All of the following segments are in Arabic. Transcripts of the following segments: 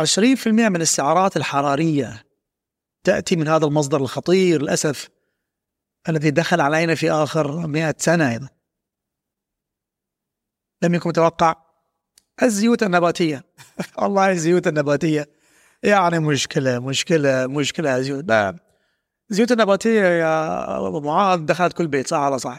20% من السعرات الحرارية تأتي من هذا المصدر الخطير للأسف الذي دخل علينا في آخر مئة سنة أيضا. لم يكن متوقع الزيوت النباتية. والله الزيوت النباتية. يعني مشكلة مشكلة مشكلة زيوت. الزيوت النباتية يا أبو معاذ دخلت كل بيت صح ولا صح؟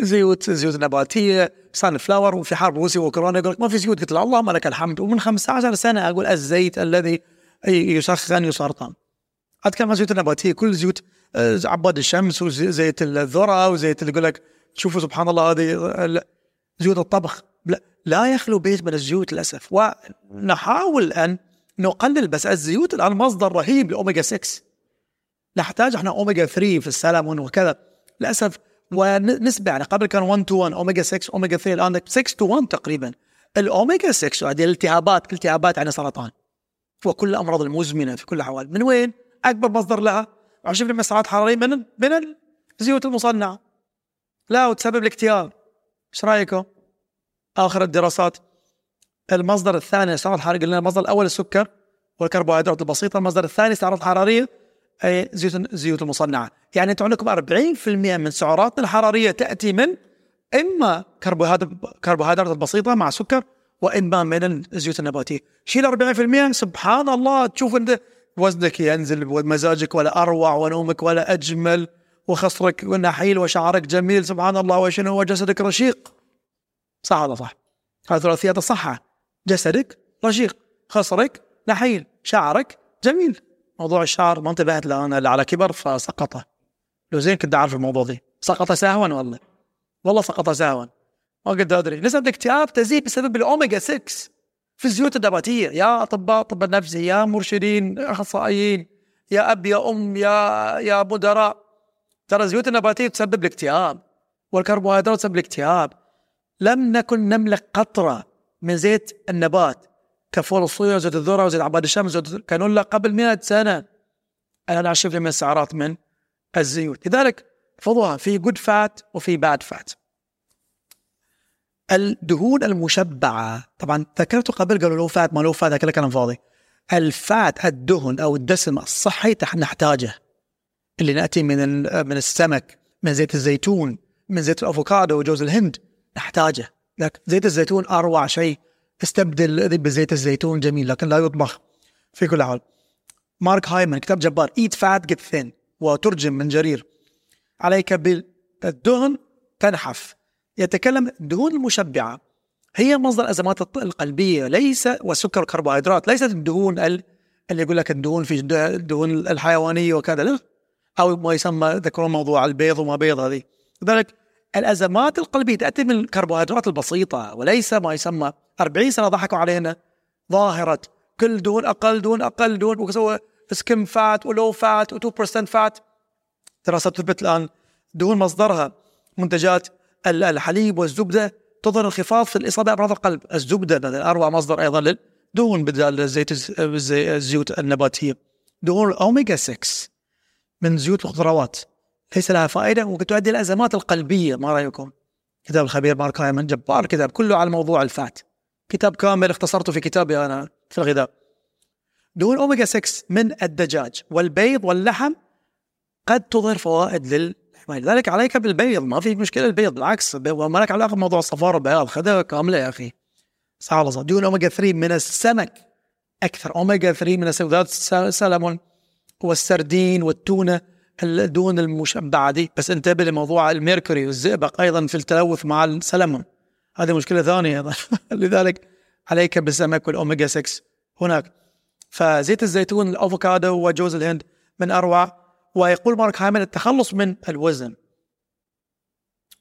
زيوت زيوت نباتية صار فلاور وفي حرب روسيا وأوكرانيا يقول لك ما في زيوت. قلت له اللهم لك الحمد. ومن 15 سنة أقول الزيت الذي يسخن يسرطن اتكلم عن الزيوت النباتيه كل زيوت آه، عباد الشمس وزيت الذرة وزيت اللي يقول لك شوفوا سبحان الله هذه زيوت الطبخ. لا, لا يخلو بيت من الزيوت للأسف. ونحاول أن نقلل بس الزيوت الآن مصدر رهيب لأوميجا 6 نحتاج إحنا أوميجا 3 في السلمون وكذا. للأسف ونسبة يعني قبل كان 1 to 1 اوميجا 6 اوميجا 3 الآن 6 to 1 تقريبا. الاوميجا 6 هذه الالتهابات التهابات يعني سرطان. وكل الأمراض المزمنة في كل الأحوال. من وين؟ أكبر مصدر لها؟ 20% من السعرات الحراريه من من الزيوت المصنعة. لا وتسبب الاكتئاب. إيش رأيكم؟ آخر الدراسات. المصدر الثاني للسعرات الحرارية قلنا المصدر الأول السكر والكربوهيدرات البسيطة. المصدر الثاني للسعرات الحرارية. اي زيوت الزيوت المصنعة. يعني أنتم عندكم 40% من سعراتنا الحرارية تأتي من إما كربوهيدرات البسيطه مع سكر وإما من الزيوت النباتية. شيل 40% سبحان الله تشوف أنت وزنك ينزل ومزاجك ولا أروع ونومك ولا أجمل وخصرك نحيل وشعرك جميل سبحان الله وشنو وجسدك رشيق. صح ولا صح؟ هذه ثلاثيات الصحة. جسدك رشيق خصرك نحيل شعرك جميل. موضوع الشعر ما انتبهت له أنا على كبر فسقطه. لو زين كنت أعرف الموضوع ذي. سقط سهوا والله. والله سقط سهوا. ما قد أدري. نسبة الاكتئاب تزيد بسبب الاوميجا 6 في الزيوت النباتيه يا أطباء طب النفسي يا مرشدين أخصائيين يا أب يا أم يا يا مدراء. ترى الزيوت النباتية تسبب الاكتئاب. والكربوهيدرات تسبب الاكتئاب. لم نكن نملك قطرة من زيت النبات. كفول الصويا وزيت الذرة وزيت عباد الشمس وزيت كانولا قبل 100 سنة. الان 20% من السعرات من الزيوت. لذلك فضوها في good fat وفي bad fat الدهون المشبعة. طبعا ذكرت قبل قالوا low fat ما low fat هذا كلام فاضي. ال fat الدهن أو الدسم الصحي نحتاجه. اللي نأتي من من السمك من زيت الزيتون من زيت الأفوكادو وجوز الهند نحتاجه. لكن زيت الزيتون أروع شيء. استبدل بزيت الزيتون جميل لكن لا يطبخ في كل حال. مارك هايمن كتاب جبار. ايت فات جيت ثين وترجم من جرير. عليك بالدهن تنحف. يتكلم الدهون المشبعة. هي مصدر الأزمات القلبية. ليس والسكر والكربوهيدرات ليست الدهون اللي يقول لك الدهون في الدهون الحيوانية وكذا لا. أو ما يسمى ذكرون موضوع البيض وما بيض هذه. لذلك الأزمات القلبية تأتي من الكربوهيدرات البسيطة وليس ما يسمى 40 سنة ضحكوا علينا ظاهرة كل دهون أقل دهون أقل دهون وسوى skim fat و low fat و2% fat دراسات تثبت الآن دهون مصدرها منتجات الحليب والزبدة تظهر انخفاض في الإصابة بأمراض القلب، الزبدة اروع مصدر أيضا للدهون بدل الزيت الزيوت النباتية. دهون الاوميجا 6 من زيوت الخضروات ليس لها فائدة وممكن تؤدي الازمات القلبية ما رأيكم؟ كتاب الخبير مارك هايمن جبار كتاب كله على موضوع الفات. كتاب كامل اختصرته في كتابي أنا في الغذاء. دهون أوميجا 6 من الدجاج والبيض واللحم قد تظهر فوائد لل لذلك عليك بالبيض ما في مشكلة البيض بالعكس ما لك علاقة بموضوع الصفار والبياض خذها كامله يا أخي. صح ولا صح. دهون أوميجا 3 من السمك أكثر. أوميجا 3 من السمك السلمون والسردين والتونة الدهون المشبعة دي. بس انتبه لموضوع ال mercury والزئبق أيضا في التلوث مع السلمون. هذه مشكلة ثانية أيضا. لذلك عليك بالسمك والأوميجا 6 هناك. فزيت الزيتون الأفوكادو وجوز الهند من أروع ويقول مارك هايمن التخلص من الوزن.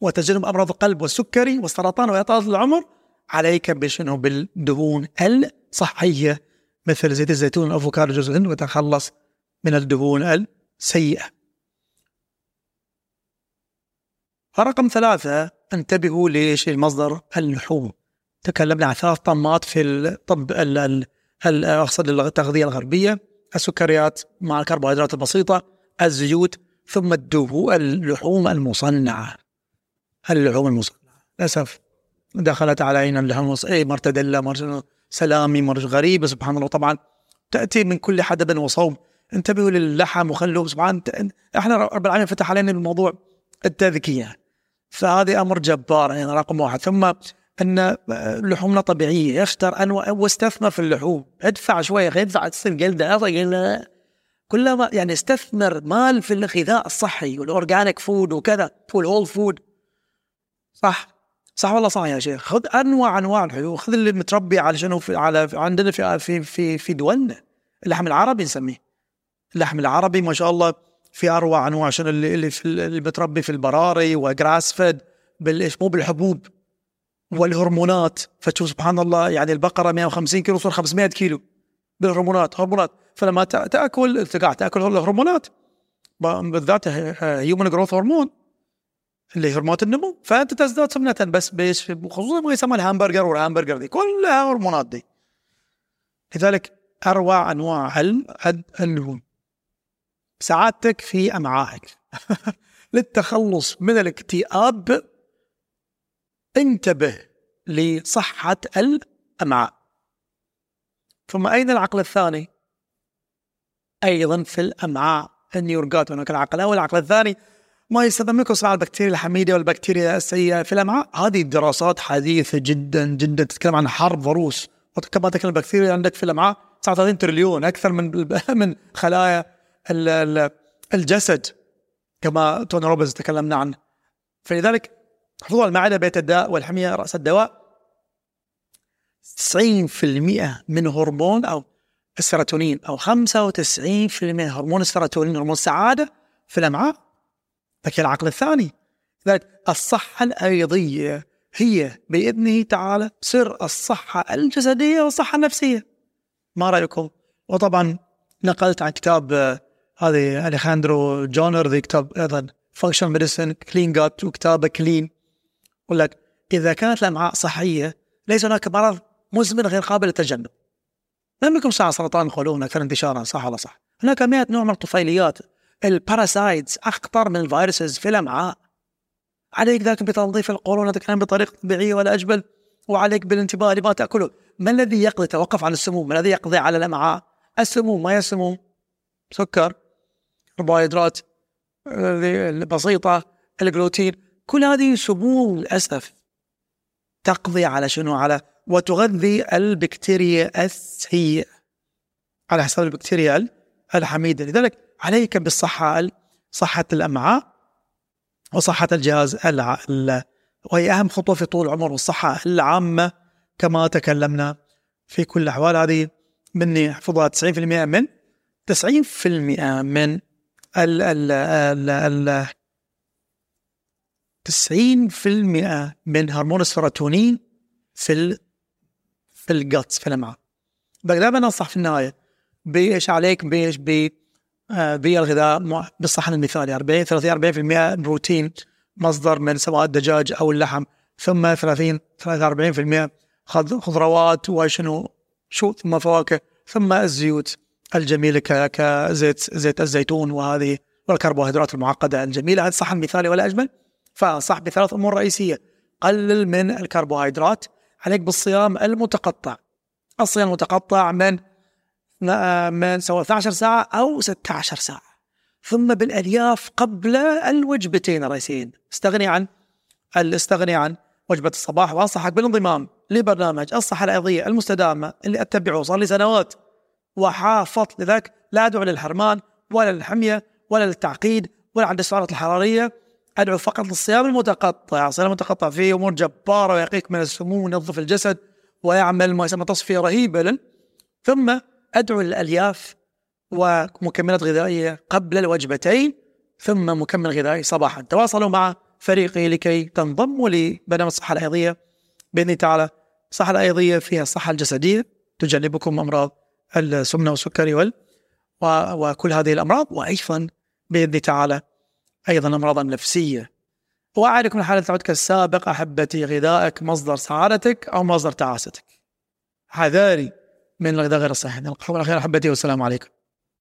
وتجنب أمراض القلب والسكري والسرطان واطاله العمر. عليك بشنو؟ بالدهون الصحية. مثل زيت الزيتون الأفوكادو جزء الهند وتخلص من الدهون السيئة. رقم ثلاثة انتبهوا ليش المصدر اللحوم تكلمنا عن ثلاث طمات في الطب أقصد التغذية الغربية السكريات مع الكربوهيدرات البسيطة الزيوت ثم الدهو اللحوم المصنعة. اللحوم المصنعة. للأسف دخلت علينا اللحوم اي مرتديلا مر سلامي مر غريبة سبحان الله. طبعا تأتي من كل حدب وصوب انتبهوا للحم وخلوه سبحان إحنا رب العالمين فتح علينا بالموضوع التذكية. فهذه أمر جبار يعني رقم واحد. ثم أن لحومنا طبيعية. يختار انواع واستثمر في اللحوم. ادفع شوية ادفع تصير قلده كلما يعني استثمر مال في الغذاء الصحي وال organic food وكذا وال whole food صح؟ صح والله صح يا شيخ؟ خذ أنواع أنواع الحلو خذ اللي متربي على شنو في على عندنا في في في في دولنا. اللحم العربي نسميه. اللحم العربي ما شاء الله في أروع أنواع شنو اللي اللي, في اللي متربي في البراري وجراس فيد بالإيش؟ مو بالحبوب والهرمونات. فتشوف سبحان الله يعني البقرة 150 كيلو صار 500 كيلو بالهرمونات هرمونات. فلما تأكل انت قاعد تأكل الهرمونات بالذات human growth hormone اللي هرمونات النمو. فأنت تزداد سمنة بس بيش خصوصا ما يسمى الهامبرجر والهامبرجر دي كلها هرمونات دي. لذلك أروع أنواع اللحوم سعادتك في أمعائك. للتخلص من الاكتئاب انتبه لصحة الأمعاء. ثم أين العقل الثاني؟ أيضا في الأمعاء النيورجات هناك العقل الأول العقل الثاني. ما ميكروسكوب على البكتيريا الحميدة والبكتيريا السيئة في الأمعاء. هذه دراسات حديثة جدا جدا تتكلم عن حرب ضروس كما تكلم البكتيريا عندك في الأمعاء 39 تريليون أكثر من من خلايا الجسد كما توني روبنز تكلمنا عنه. فلذلك حفظوا المعدة بيت الداء والحمية رأس الدواء 90% من هرمون أو السيروتونين أو 95% من هرمون السيروتونين هرمون السعادة في الأمعاء. ذكي العقل الثاني. لذلك الصحة الأيضية. هي بإذنه تعالى سر الصحة الجسدية والصحة النفسية. ما رأيكم؟ وطبعا نقلت عن كتاب هذه أليخاندرو جونجر ذي كتاب أيضا function medicine Clean Gut وكتابه Clean يقول لك إذا كانت الأمعاء صحية ليس هناك مرض مزمن غير قابل للتجنب. لم يكن ساعة سرطان القولون أكثر انتشارا صح ولا صح؟ هناك 100 نوع من الطفيليات. ال parasites أخطر من ال viruses في الأمعاء. عليك ذاك بتنظيف القولون كان بطريقة طبيعية ولا أجمل؟ وعليك بالانتباه لما تأكله. ما الذي يقضي توقف عن السموم؟ ما الذي يقضي على الأمعاء؟ السموم ما هي السموم سكر. كربوهيدرات البسيطة الجلوتين كل هذه سموم للأسف تقضي على شنو؟ على وتغذي البكتيريا السيئة على حساب البكتيريا الحميدة. لذلك عليك بالصحة صحة الأمعاء وصحة الجهاز الع... وهي أهم خطوة في طول العمر والصحة العامة كما تكلمنا في كل الأحوال. هذه مني حفظها 90% من 90% من ال ال ال ال 90% من هرمون السيروتونين في ال في ال guts في الأمعاء. دائما انصح في النهاية بايش عليك بايش ب آه، بالغذاء بالصحن المثالي 40 30 40% بروتين مصدر من سواء الدجاج أو اللحم. ثم 30 43% خضروات وشنو شو ثم فواكه ثم الزيوت. الجميله كزيت زيت الزيتون وهذه والكربوهيدرات المعقدة الجميلة. هذا الصحن المثالي ولا أجمل؟ فأنصح بثلاث أمور رئيسية. قلل من الكربوهيدرات عليك بالصيام المتقطع. الصيام المتقطع من من سواء 12 ساعة أو 16 ساعة. ثم بالألياف قبل الوجبتين الرئيسيين. استغني عن استغني عن وجبة الصباح وأنصحك بالانضمام لبرنامج الصحة الأيضية المستدامة اللي أتبعه. صار لي سنوات. وحافظت لذلك لا أدعو للحرمان ولا للحمية ولا للتعقيد ولا عند السعرات الحرارية. أدعو فقط للصيام المتقطع، الصيام المتقطع فيه أمور جبارة ويقيك من السموم وينظف الجسد ويعمل ما يسمى تصفية رهيبة. ثم أدعو للألياف ومكملات غذائية قبل الوجبتين. ثم مكمل غذائي صباحا. تواصلوا مع فريقي لكي تنضموا لبرنامج الصحة الأيضية. بإذن تعالى الصحة الأيضية فيها الصحة الجسدية تجنبكم أمراض السمنة والسكري وال وكل هذه الأمراض وأيضا بإذن تعالى أيضا الأمراض النفسية. وأعدكم الحالة تعودك السابق أحبتي غذائك مصدر سعادتك أو مصدر تعاستك. حذاري من الغذاء غير الصحي نلقاكم على خير أحبتي والسلام عليكم.